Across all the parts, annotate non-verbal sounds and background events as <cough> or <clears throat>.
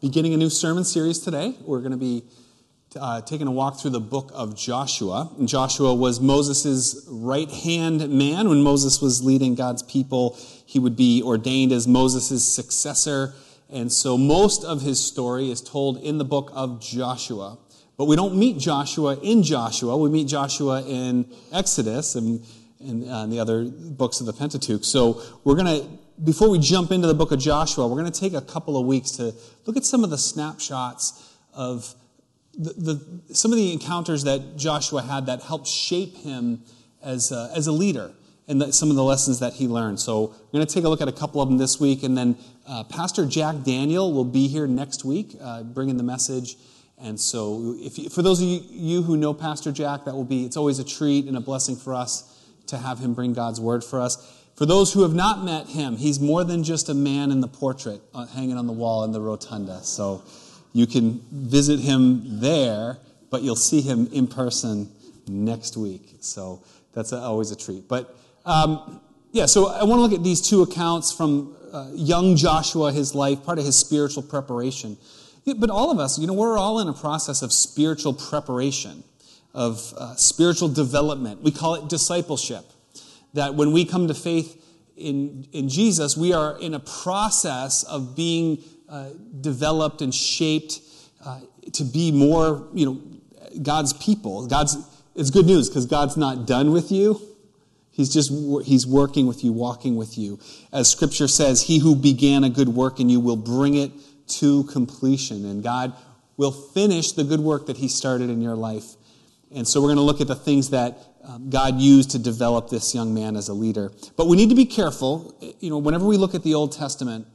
beginning a new sermon series today. We're going to be uh, taking a walk through the book of Joshua. And Joshua was Moses' right hand man. When Moses was leading God's people, he would be ordained as Moses' successor. And so most of his story is told in the book of Joshua. But we don't meet Joshua in Joshua. We meet Joshua in Exodus and, and, uh, the other books of the Pentateuch. So we're going to before we jump into the book of Joshua, we're going to take a couple of weeks to look at some of the snapshots of the, the, some of the encounters that Joshua had that helped shape him as a, as a leader and some of the lessons that he learned. So we're going to take a look at a couple of them this week, and then uh, Pastor Jack Daniel will be here next week uh, bringing the message. And so, if you, for those of you, you who know Pastor Jack, that will be it's always a treat and a blessing for us to have him bring God's word for us. For those who have not met him, he's more than just a man in the portrait uh, hanging on the wall in the rotunda. So you can visit him there, but you'll see him in person next week. So that's always a treat. But um, yeah, so I want to look at these two accounts from uh, young Joshua, his life, part of his spiritual preparation. But all of us, you know, we're all in a process of spiritual preparation, of uh, spiritual development. We call it discipleship that when we come to faith in, in Jesus, we are in a process of being uh, developed and shaped uh, to be more, you know, God's people. God's, it's good news because God's not done with you. He's just, he's working with you, walking with you. As scripture says, he who began a good work in you will bring it to completion. And God will finish the good work that he started in your life. And so we're going to look at the things that um, God used to develop this young man as a leader. But we need to be careful. You know, whenever we look at the Old Testament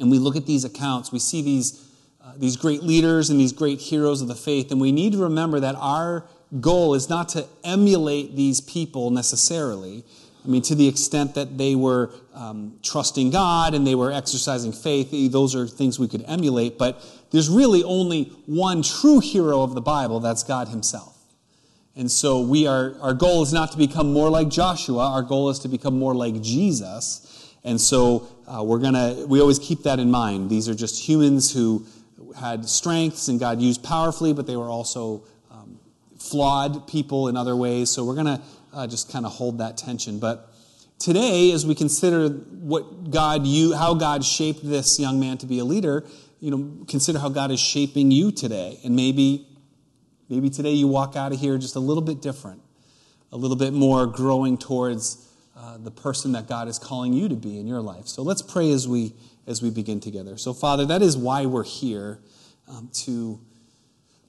and we look at these accounts, we see these, uh, these great leaders and these great heroes of the faith, and we need to remember that our goal is not to emulate these people necessarily. I mean, to the extent that they were um, trusting God and they were exercising faith, those are things we could emulate. But there's really only one true hero of the Bible that's God Himself. And so we are, our goal is not to become more like Joshua. Our goal is to become more like Jesus. And so uh, we're gonna, we always keep that in mind. These are just humans who had strengths and God used powerfully, but they were also um, flawed people in other ways. So we're gonna uh, just kind of hold that tension. But today, as we consider what God, you, how God shaped this young man to be a leader, you know, consider how God is shaping you today. And maybe Maybe today you walk out of here just a little bit different, a little bit more growing towards uh, the person that God is calling you to be in your life. So let's pray as we as we begin together. So Father, that is why we're here um, to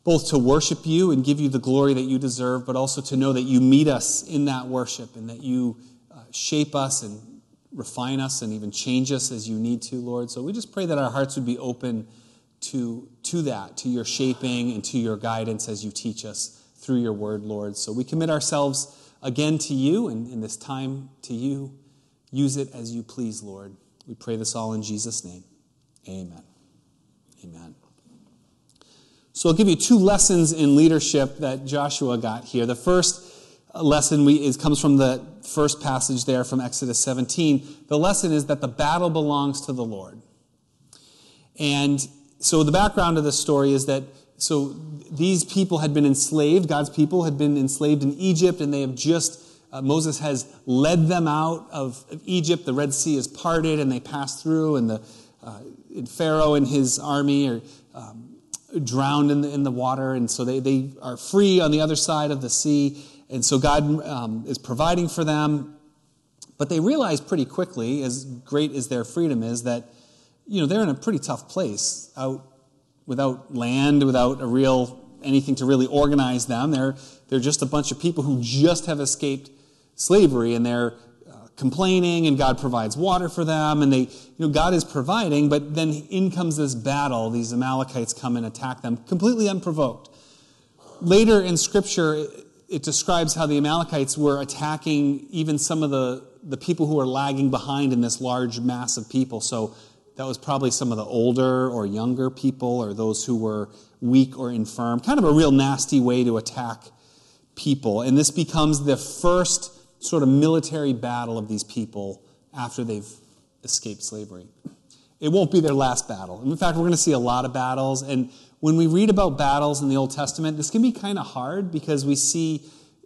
both to worship you and give you the glory that you deserve, but also to know that you meet us in that worship and that you uh, shape us and refine us and even change us as you need to, Lord. So we just pray that our hearts would be open to, to that, to your shaping and to your guidance as you teach us through your word, Lord. So we commit ourselves again to you and in this time to you. Use it as you please, Lord. We pray this all in Jesus' name. Amen. Amen. So I'll give you two lessons in leadership that Joshua got here. The first lesson we, is, comes from the first passage there from Exodus 17. The lesson is that the battle belongs to the Lord. And so the background of this story is that so these people had been enslaved. God's people had been enslaved in Egypt, and they have just uh, Moses has led them out of, of, Egypt. The Red Sea is parted, and they pass through, and the uh, and Pharaoh and his army are um, drowned in the, in the water, and so they, they are free on the other side of the sea. And so God um, is providing for them. But they realize pretty quickly, as great as their freedom is, that you know, they're in a pretty tough place out without land, without a real anything to really organize them. They're, they're just a bunch of people who just have escaped slavery and they're uh, complaining and God provides water for them and they, you know, God is providing, but then in comes this battle. These Amalekites come and attack them completely unprovoked. Later in scripture, it, it describes how the Amalekites were attacking even some of the, the people who are lagging behind in this large mass of people. So that was probably some of the older or younger people or those who were weak or infirm. Kind of a real nasty way to attack people. And this becomes the first sort of military battle of these people after they've escaped slavery. It won't be their last battle. In fact, we're going to see a lot of battles. And when we read about battles in the Old Testament, this can be kind of hard because we see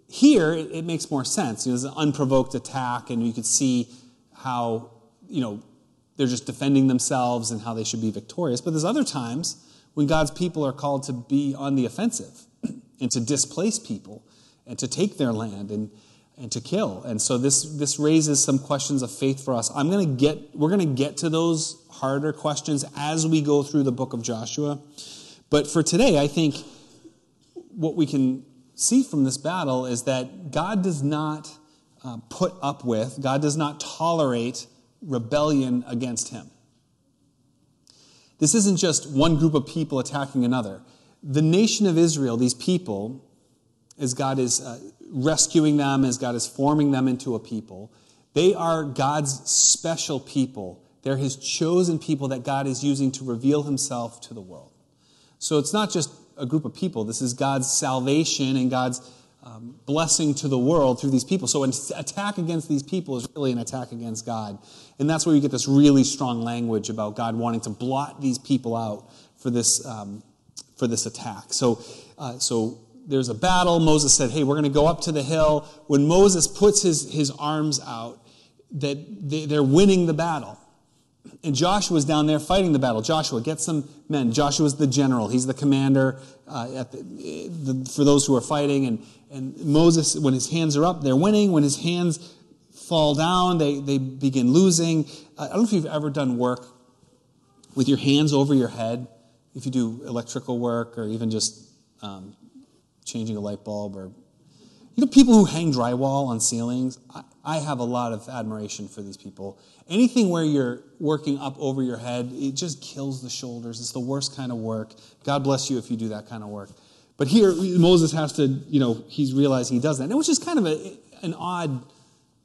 here it, it makes more sense. You know, there's an unprovoked attack, and you could see how, you know, they're just defending themselves and how they should be victorious. But there's other times when God's people are called to be on the offensive <clears throat> and to displace people and to take their land and, and to kill. And so this, this raises some questions of faith for us. I'm to get, we're going to get to those harder questions as we go through the book of Joshua. But for today, I think what we can see from this battle is that God does not uh, put up with, God does not tolerate rebellion against him. This isn't just one group of people attacking another. The nation of Israel, these people, as God is uh, rescuing them, as God is forming them into a people, they are God's special people. They're his chosen people that God is using to reveal himself to the world. So it's not just a group of people, this is God's salvation and God's um, blessing to the world through these people. So an attack against these people is really an attack against God. And that's where you get this really strong language about God wanting to blot these people out for this, um, for this attack. So, uh, so there's a battle. Moses said, Hey, we're going to go up to the hill. When Moses puts his, his arms out, that they, they're winning the battle. And Joshua's down there fighting the battle. Joshua, get some men. Joshua's the general. He's the commander uh, the, the, for those who are fighting. And, and Moses, when his hands are up, they're winning. When his hands fall down, they, they begin losing. I don't know if you've ever done work with your hands over your head, if you do electrical work or even just um, changing a light bulb or you know people who hang drywall on ceilings I, I, have a lot of admiration for these people anything where you're working up over your head it just kills the shoulders it's the worst kind of work god bless you if you do that kind of work but here, Moses has to, you know, he's realizing he does that. And it was just kind of a, an odd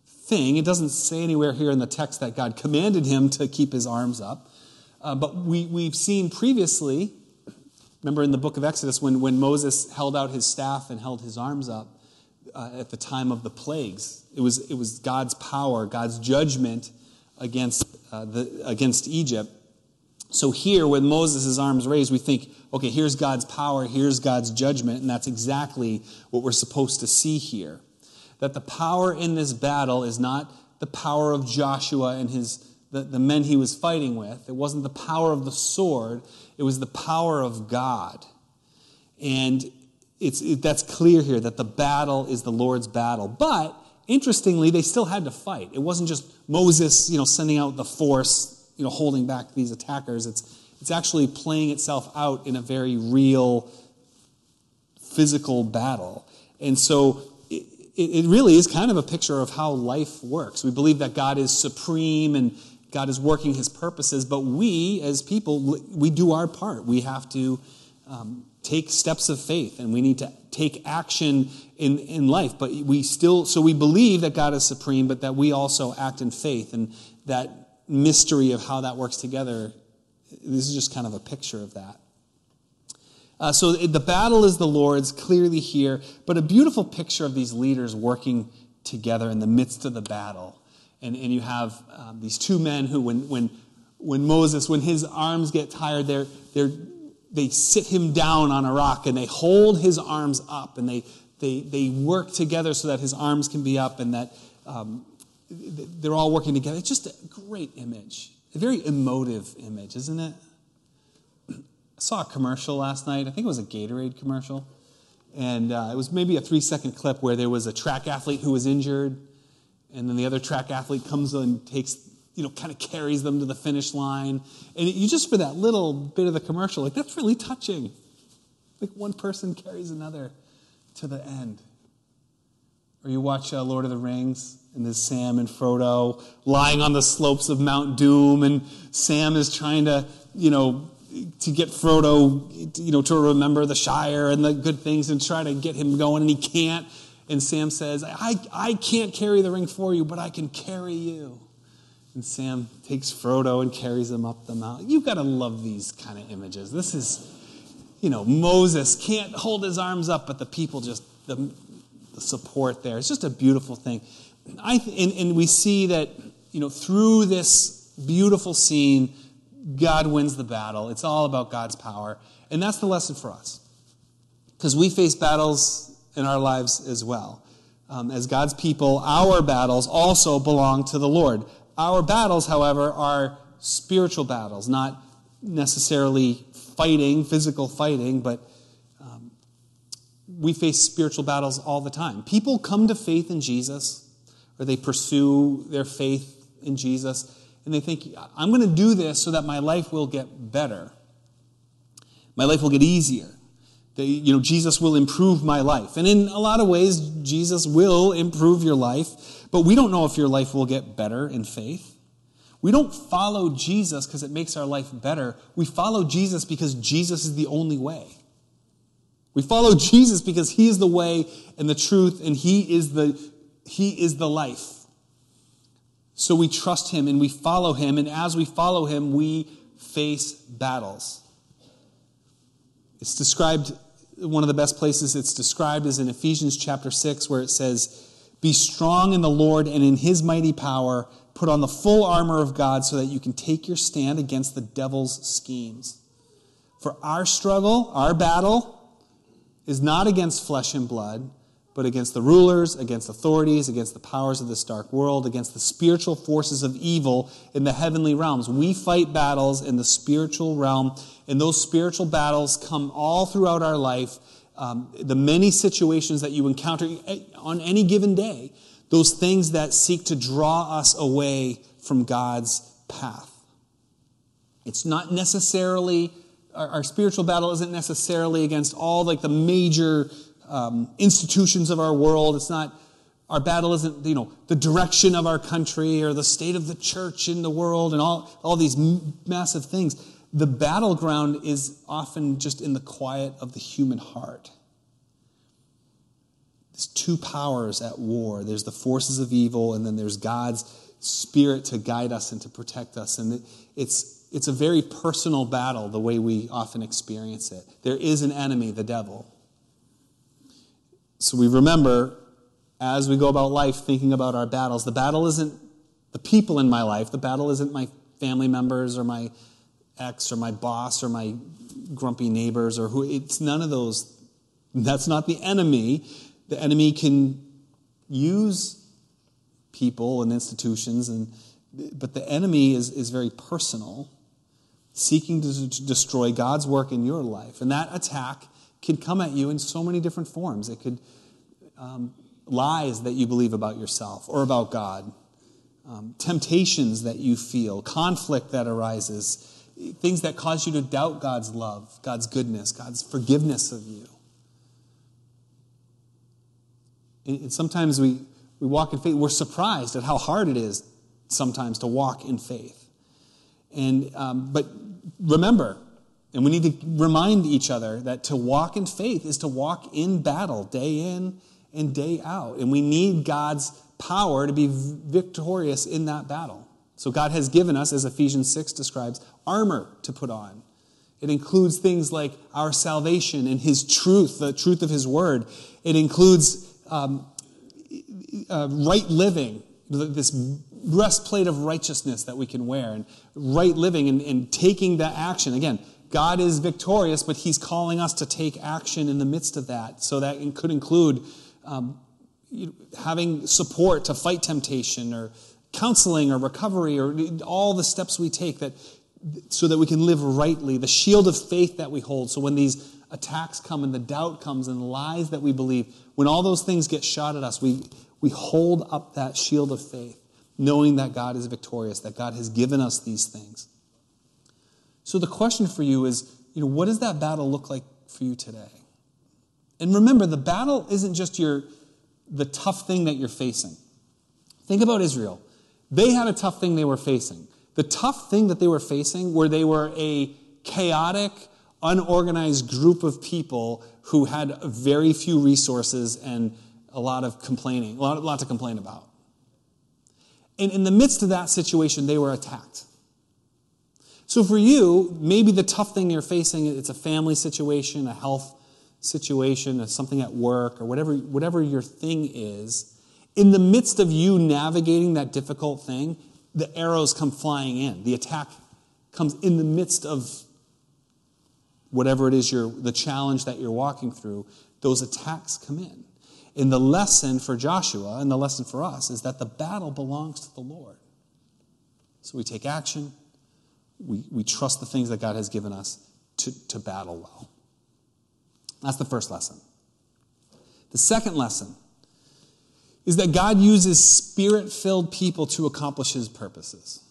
thing. It doesn't say anywhere here in the text that God commanded him to keep his arms up. Uh, but we, we've seen previously, remember in the book of Exodus, when, when Moses held out his staff and held his arms up uh, at the time of the plagues, it was, it was God's power, God's judgment against, uh, the, against Egypt so here, with Moses' arms raised, we think, okay, here's God's power, here's God's judgment, and that's exactly what we're supposed to see here. That the power in this battle is not the power of Joshua and his the, the men he was fighting with. It wasn't the power of the sword, it was the power of God. And it's, it, that's clear here that the battle is the Lord's battle. But interestingly, they still had to fight. It wasn't just Moses, you know, sending out the force you know, holding back these attackers. It's, it's actually playing itself out in a very real physical battle. And so it, it really is kind of a picture of how life works. We believe that God is supreme and God is working his purposes, but we as people, we do our part. We have to um, take steps of faith and we need to take action in, in life. But we still, so we believe that God is supreme, but that we also act in faith and that mystery of how that works together, this is just kind of a picture of that. Uh, so the battle is the Lord's, clearly here, but a beautiful picture of these leaders working together in the midst of the battle. And, and you have um, these two men who, when, when, when Moses, when his arms get tired, they're, they're, they sit him down on a rock and they hold his arms up and they, they, they work together so that his arms can be up and that um, they're all working together. It's just a great image, a very emotive image, isn't it? <clears throat> I saw a commercial last night. I think it was a Gatorade commercial. And uh, it was maybe a three second clip where there was a track athlete who was injured, and then the other track athlete comes and takes, you know, kind of carries them to the finish line. And you just, for that little bit of the commercial, like, that's really touching. Like one person carries another to the end. Or you watch uh, Lord of the Rings, and there's Sam and Frodo lying on the slopes of Mount Doom, and Sam is trying to, you know, to get Frodo, you know, to remember the Shire and the good things and try to get him going, and he can't. And Sam says, I, I can't carry the ring for you, but I can carry you. And Sam takes Frodo and carries him up the mountain. You've got to love these kind of images. This is, you know, Moses can't hold his arms up, but the people just, the, the support there. It's just a beautiful thing. I, and, and we see that, you know, through this beautiful scene, God wins the battle. It's all about God's power. And that's the lesson for us. Because we face battles in our lives as well. Um, as God's people, our battles also belong to the Lord. Our battles, however, are spiritual battles, not necessarily fighting, physical fighting, but we face spiritual battles all the time. People come to faith in Jesus, or they pursue their faith in Jesus, and they think, I'm going to do this so that my life will get better. My life will get easier. That, you know, Jesus will improve my life. And in a lot of ways, Jesus will improve your life, but we don't know if your life will get better in faith. We don't follow Jesus because it makes our life better. We follow Jesus because Jesus is the only way. We follow Jesus because he is the way and the truth and he is the he is the life. So we trust him and we follow him and as we follow him we face battles. It's described one of the best places it's described is in Ephesians chapter 6 where it says be strong in the Lord and in his mighty power Put on the full armor of God so that you can take your stand against the devil's schemes. For our struggle, our battle, is not against flesh and blood, but against the rulers, against authorities, against the powers of this dark world, against the spiritual forces of evil in the heavenly realms. We fight battles in the spiritual realm, and those spiritual battles come all throughout our life. Um, the many situations that you encounter on any given day those things that seek to draw us away from God's path. It's not necessarily, our, our spiritual battle isn't necessarily against all like the major um, institutions of our world. It's not, our battle isn't, you know, the direction of our country or the state of the church in the world and all, all these massive things. The battleground is often just in the quiet of the human heart. There's two powers at war there's the forces of evil, and then there's God's spirit to guide us and to protect us. And it's, it's a very personal battle, the way we often experience it. There is an enemy, the devil. So we remember as we go about life thinking about our battles, the battle isn't the people in my life, the battle isn't my family members or my ex or my boss or my grumpy neighbors or who. It's none of those. That's not the enemy. The enemy can use people and institutions, and, but the enemy is, is very personal, seeking to, destroy God's work in your life. And that attack can come at you in so many different forms. It could um, lies that you believe about yourself or about God, um, temptations that you feel, conflict that arises, things that cause you to doubt God's love, God's goodness, God's forgiveness of you. And sometimes we, we walk in faith, we're surprised at how hard it is sometimes to walk in faith. And, um, but remember, and we need to remind each other that to walk in faith is to walk in battle day in and day out. And we need God's power to be victorious in that battle. So God has given us, as Ephesians 6 describes, armor to put on. It includes things like our salvation and His truth, the truth of His word. It includes um, uh, right living, this breastplate of righteousness that we can wear, and right living and, and taking that action. Again, God is victorious, but He's calling us to take action in the midst of that. So that could include um, having support to fight temptation, or counseling, or recovery, or all the steps we take that so that we can live rightly. The shield of faith that we hold. So when these attacks come and the doubt comes and the lies that we believe, when all those things get shot at us, we, we hold up that shield of faith, knowing that God is victorious, that God has given us these things. So the question for you is, you know, what does that battle look like for you today? And remember, the battle isn't just your the tough thing that you're facing. Think about Israel. They had a tough thing they were facing. The tough thing that they were facing, where they were a chaotic, unorganized group of people who had very few resources and a lot of complaining, a lot, a lot to complain about. And in the midst of that situation, they were attacked. So for you, maybe the tough thing you're facing, it's a family situation, a health situation, or something at work, or whatever, whatever your thing is. In the midst of you navigating that difficult thing, the arrows come flying in. The attack comes in the midst of whatever it is you're, the challenge that you're walking through, those attacks come in. And the lesson for Joshua and the lesson for us is that the battle belongs to the Lord. So we take action, we, we trust the things that God has given us to, to battle well. That's the first lesson. The second lesson is that God uses spirit filled people to accomplish his purposes.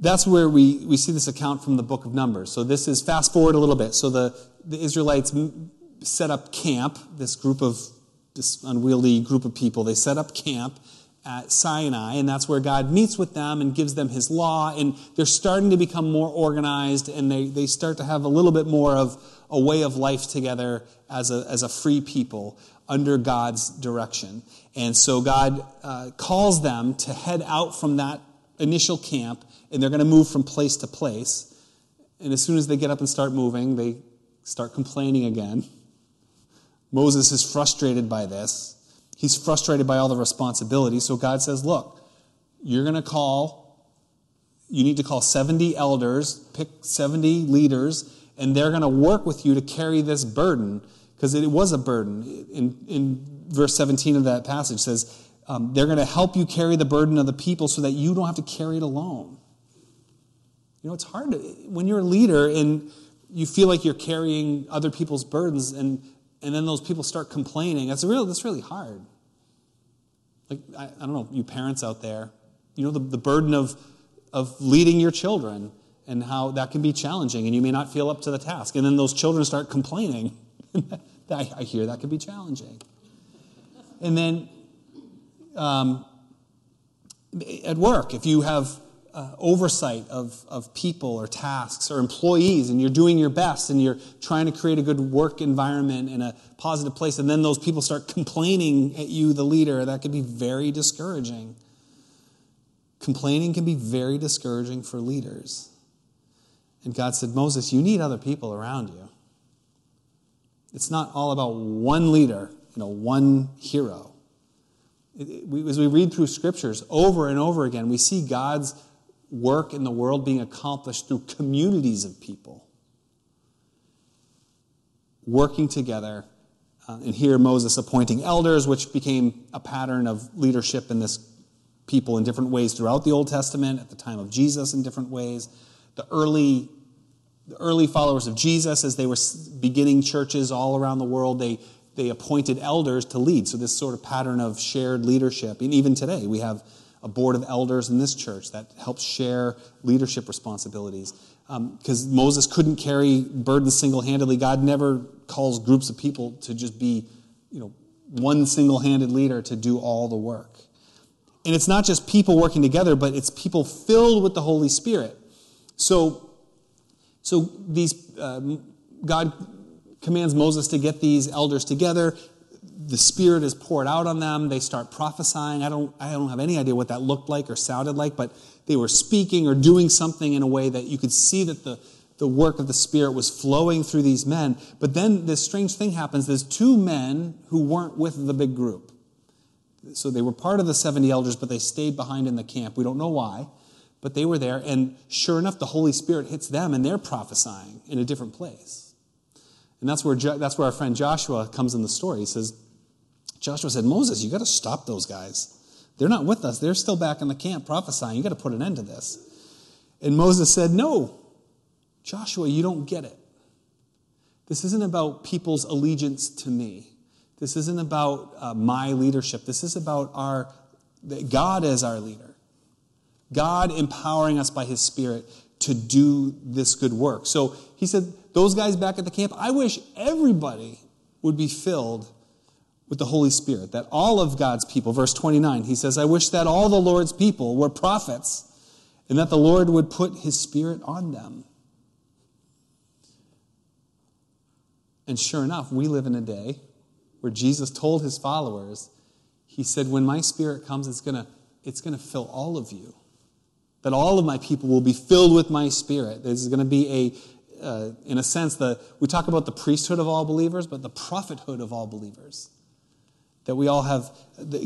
That's where we, we see this account from the book of Numbers. So, this is fast forward a little bit. So, the, the Israelites set up camp, this group of, this unwieldy group of people, they set up camp at Sinai, and that's where God meets with them and gives them his law, and they're starting to become more organized, and they, they start to have a little bit more of a way of life together as a, as a free people under God's direction. And so God uh, calls them to head out from that initial camp, and they're going to move from place to place. And as soon as they get up and start moving, they start complaining again. Moses is frustrated by this. He's frustrated by all the responsibility. So God says, Look, you're going to call, you need to call 70 elders, pick 70 leaders, and they're going to work with you to carry this burden because it was a burden. In, in verse 17 of that passage says, um, they're going to help you carry the burden of the people so that you don't have to carry it alone. You know, it's hard to, when you're a leader and you feel like you're carrying other people's burdens and, and then those people start complaining. That's, real, that's really hard. Like, I, I don't know, you parents out there, you know, the, the burden of, of leading your children and how that can be challenging and you may not feel up to the task. And then those children start complaining. <laughs> I, I hear that can be challenging. And then um, at work, if you have uh, oversight of, of people or tasks or employees and you're doing your best and you're trying to create a good work environment in a positive place, and then those people start complaining at you, the leader, that can be very discouraging. Complaining can be very discouraging for leaders. And God said, Moses, you need other people around you. It's not all about one leader, you know, one hero. It, it, we, as we read through scriptures over and over again, we see God's work in the world being accomplished through communities of people working together. Uh, and here Moses appointing elders, which became a pattern of leadership in this people in different ways throughout the Old Testament, at the time of Jesus in different ways. The early the early followers of Jesus, as they were beginning churches all around the world, they, they appointed elders to lead. So, this sort of pattern of shared leadership. And even today, we have a board of elders in this church that helps share leadership responsibilities. Because um, Moses couldn't carry burdens single handedly. God never calls groups of people to just be, you know, one single handed leader to do all the work. And it's not just people working together, but it's people filled with the Holy Spirit. So, so these, um, God commands Moses to get these elders together. The Spirit is poured out on them. They start prophesying. I don't, I don't have any idea what that looked like or sounded like, but they were speaking or doing something in a way that you could see that the, the work of the Spirit was flowing through these men. But then this strange thing happens. There's two men who weren't with the big group. So they were part of the 70 elders, but they stayed behind in the camp. We don't know why but they were there, and sure enough, the Holy Spirit hits them, and they're prophesying in a different place. And that's where, that's where our friend Joshua comes in the story. He says, Joshua said, Moses, you got to stop those guys. They're not with us. They're still back in the camp prophesying. You got to put an end to this. And Moses said, No, Joshua, you don't get it. This isn't about people's allegiance to me. This isn't about uh, my leadership. This is about our God as our leader. God empowering us by his Spirit to do this good work. So he said, Those guys back at the camp, I wish everybody would be filled with the Holy Spirit, that all of God's people, verse 29, he says, I wish that all the Lord's people were prophets and that the Lord would put his Spirit on them. And sure enough, we live in a day where Jesus told his followers, He said, When my Spirit comes, it's going to it's going to fill all of you that all of my people will be filled with my spirit. This is going to be a, uh, in a sense, the, we talk about the priesthood of all believers, but the prophethood of all believers. That we all have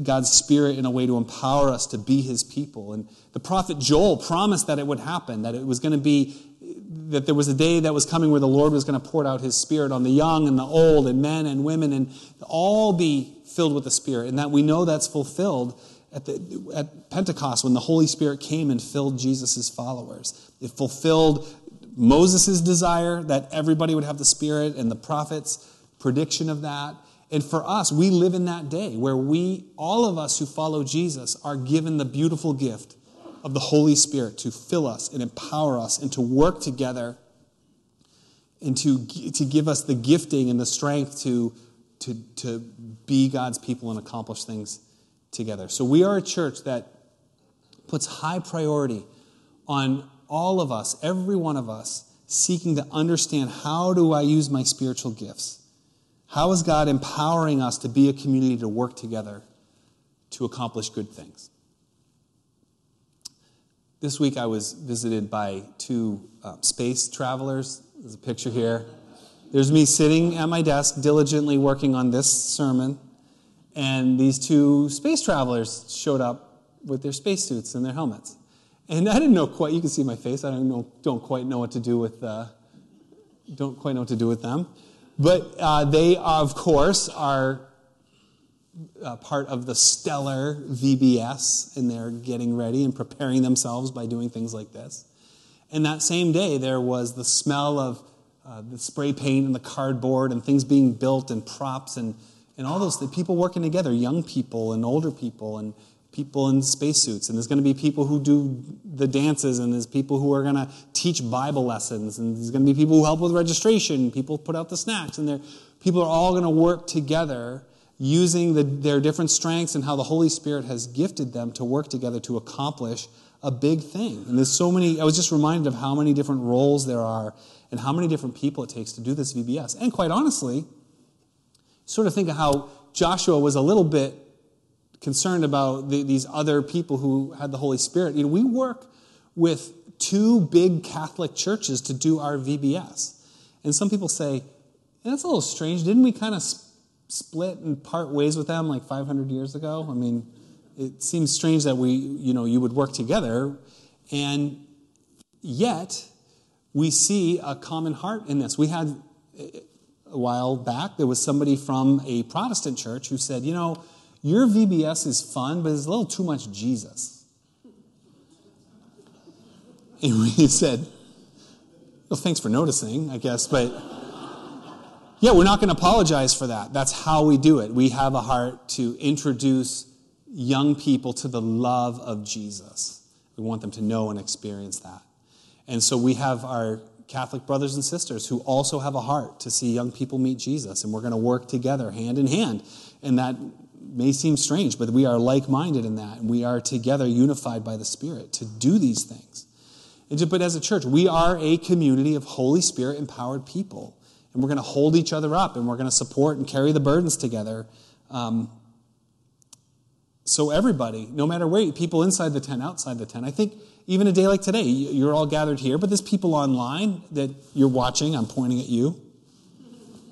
God's Spirit in a way to empower us to be His people. And the prophet Joel promised that it would happen, that it was going to be, that there was a day that was coming where the Lord was going to pour out His Spirit on the young and the old and men and women and all be filled with the Spirit. And that we know that's fulfilled at, the, at Pentecost when the Holy Spirit came and filled Jesus' followers. It fulfilled Moses' desire that everybody would have the Spirit and the prophets' prediction of that. And for us, we live in that day where we, all of us who follow Jesus, are given the beautiful gift of the Holy Spirit to fill us and empower us and to work together and to, to give us the gifting and the strength to, to, to be God's people and accomplish things together. So we are a church that puts high priority on all of us, every one of us, seeking to understand how do I use my spiritual gifts? How is God empowering us to be a community to work together to accomplish good things? This week I was visited by two uh, space travelers. There's a picture here. There's me sitting at my desk diligently working on this sermon, and these two space travelers showed up with their spacesuits and their helmets. And I didn't know quite, you can see my face, I don't, know, don't quite know what to do with, uh, don't quite know what to do with them. But uh, they, of course, are uh, part of the stellar VBS, and they're getting ready and preparing themselves by doing things like this. And that same day, there was the smell of uh, the spray paint and the cardboard and things being built and props and, and all those people working together, young people and older people and people in spacesuits, and there's going to be people who do the dances, and there's people who are going to teach Bible lessons, and there's going to be people who help with registration, people put out the snacks, and there people are all going to work together using the, their different strengths and how the Holy Spirit has gifted them to work together to accomplish a big thing. And there's so many, I was just reminded of how many different roles there are and how many different people it takes to do this VBS. And quite honestly, sort of think of how Joshua was a little bit concerned about the, these other people who had the Holy Spirit. You know, we work with two big Catholic churches to do our VBS. And some people say, that's a little strange. Didn't we kind of split and part ways with them like 500 years ago? I mean, it seems strange that we, you know, you would work together. And yet, we see a common heart in this. We had eh, a while back, there was somebody from a Protestant church who said, you know, your VBS is fun, but it's a little too much Jesus. And we said, Well, thanks for noticing, I guess, but yeah, we're not going to apologize for that. That's how we do it. We have a heart to introduce young people to the love of Jesus. We want them to know and experience that. And so we have our Catholic brothers and sisters who also have a heart to see young people meet Jesus, and we're going to work together hand in hand. And that may seem strange, but we are like minded in that, we are together unified by the Spirit to do these things. But as a church, we are a community of Holy Spirit empowered people, and we're going to hold each other up, and we're going to support and carry the burdens together. Um, so, everybody, no matter where, people inside the tent, outside the tent, I think even a day like today, you're all gathered here, but there's people online that you're watching. I'm pointing at you.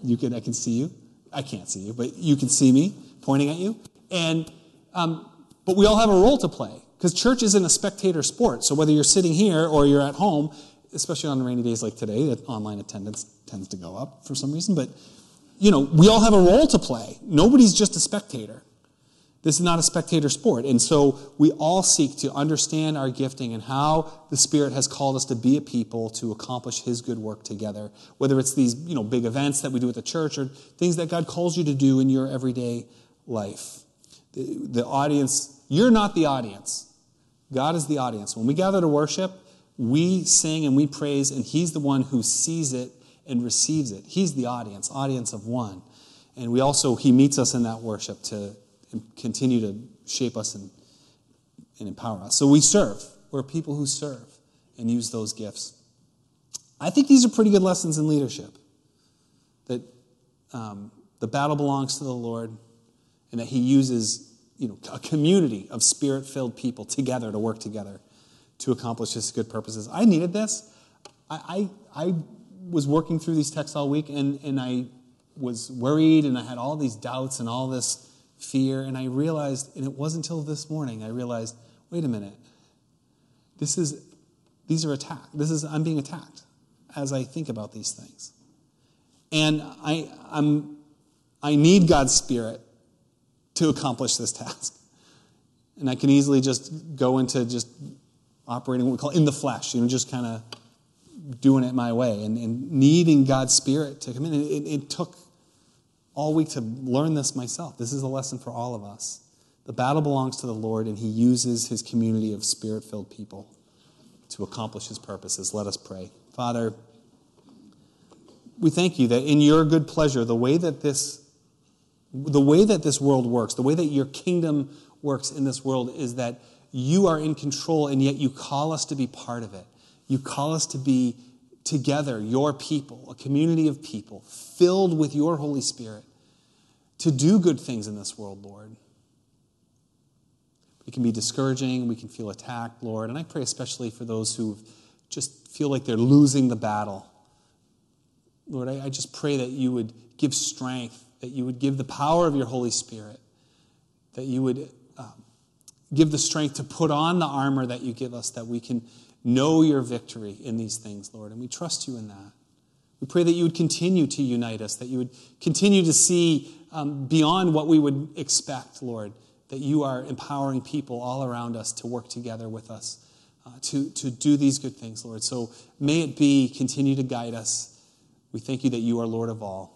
You can, I can see you. I can't see you, but you can see me pointing at you. And, um, but we all have a role to play because church isn't a spectator sport. So whether you're sitting here or you're at home, especially on rainy days like today, that online attendance tends to go up for some reason. But, you know, we all have a role to play. Nobody's just a spectator. This is not a spectator sport. And so we all seek to understand our gifting and how the Spirit has called us to be a people to accomplish His good work together. Whether it's these, you know, big events that we do at the church or things that God calls you to do in your everyday life. The, the audience, you're not the audience. God is the audience. When we gather to worship, we sing and we praise, and He's the one who sees it and receives it. He's the audience, audience of one. And we also, He meets us in that worship to continue to shape us and, and empower us. So we serve. We're people who serve and use those gifts. I think these are pretty good lessons in leadership. That um, the battle belongs to the Lord, and that He uses you know, a community of spirit filled people together to work together to accomplish His good purposes. I needed this. I, I, I was working through these texts all week, and, and I was worried, and I had all these doubts and all this fear. And I realized, and it wasn't until this morning, I realized, wait a minute. This is, these are attacked. This is, I'm being attacked as I think about these things. And I, I'm, I need God's Spirit to accomplish this task. And I can easily just go into just operating what we call in the flesh, you know, just kind of doing it my way and, and, needing God's Spirit to come in. It, it took all week to learn this myself. This is a lesson for all of us. The battle belongs to the Lord, and He uses His community of Spirit filled people to accomplish His purposes. Let us pray. Father, we thank you that in your good pleasure, the way that this the way that this world works, the way that your kingdom works in this world is that you are in control and yet you call us to be part of it. You call us to be together, your people, a community of people filled with your Holy Spirit to do good things in this world, Lord. It can be discouraging, we can feel attacked, Lord, and I pray especially for those who just feel like they're losing the battle. Lord, I, I just pray that you would give strength, that you would give the power of your Holy Spirit, that you would um, give the strength to put on the armor that you give us, that we can know your victory in these things, Lord. And we trust you in that. We pray that you would continue to unite us, that you would continue to see um, beyond what we would expect, Lord, that you are empowering people all around us to work together with us. Uh, to, to do these good things, Lord. So may it be, continue to guide us. We thank you that you are Lord of all.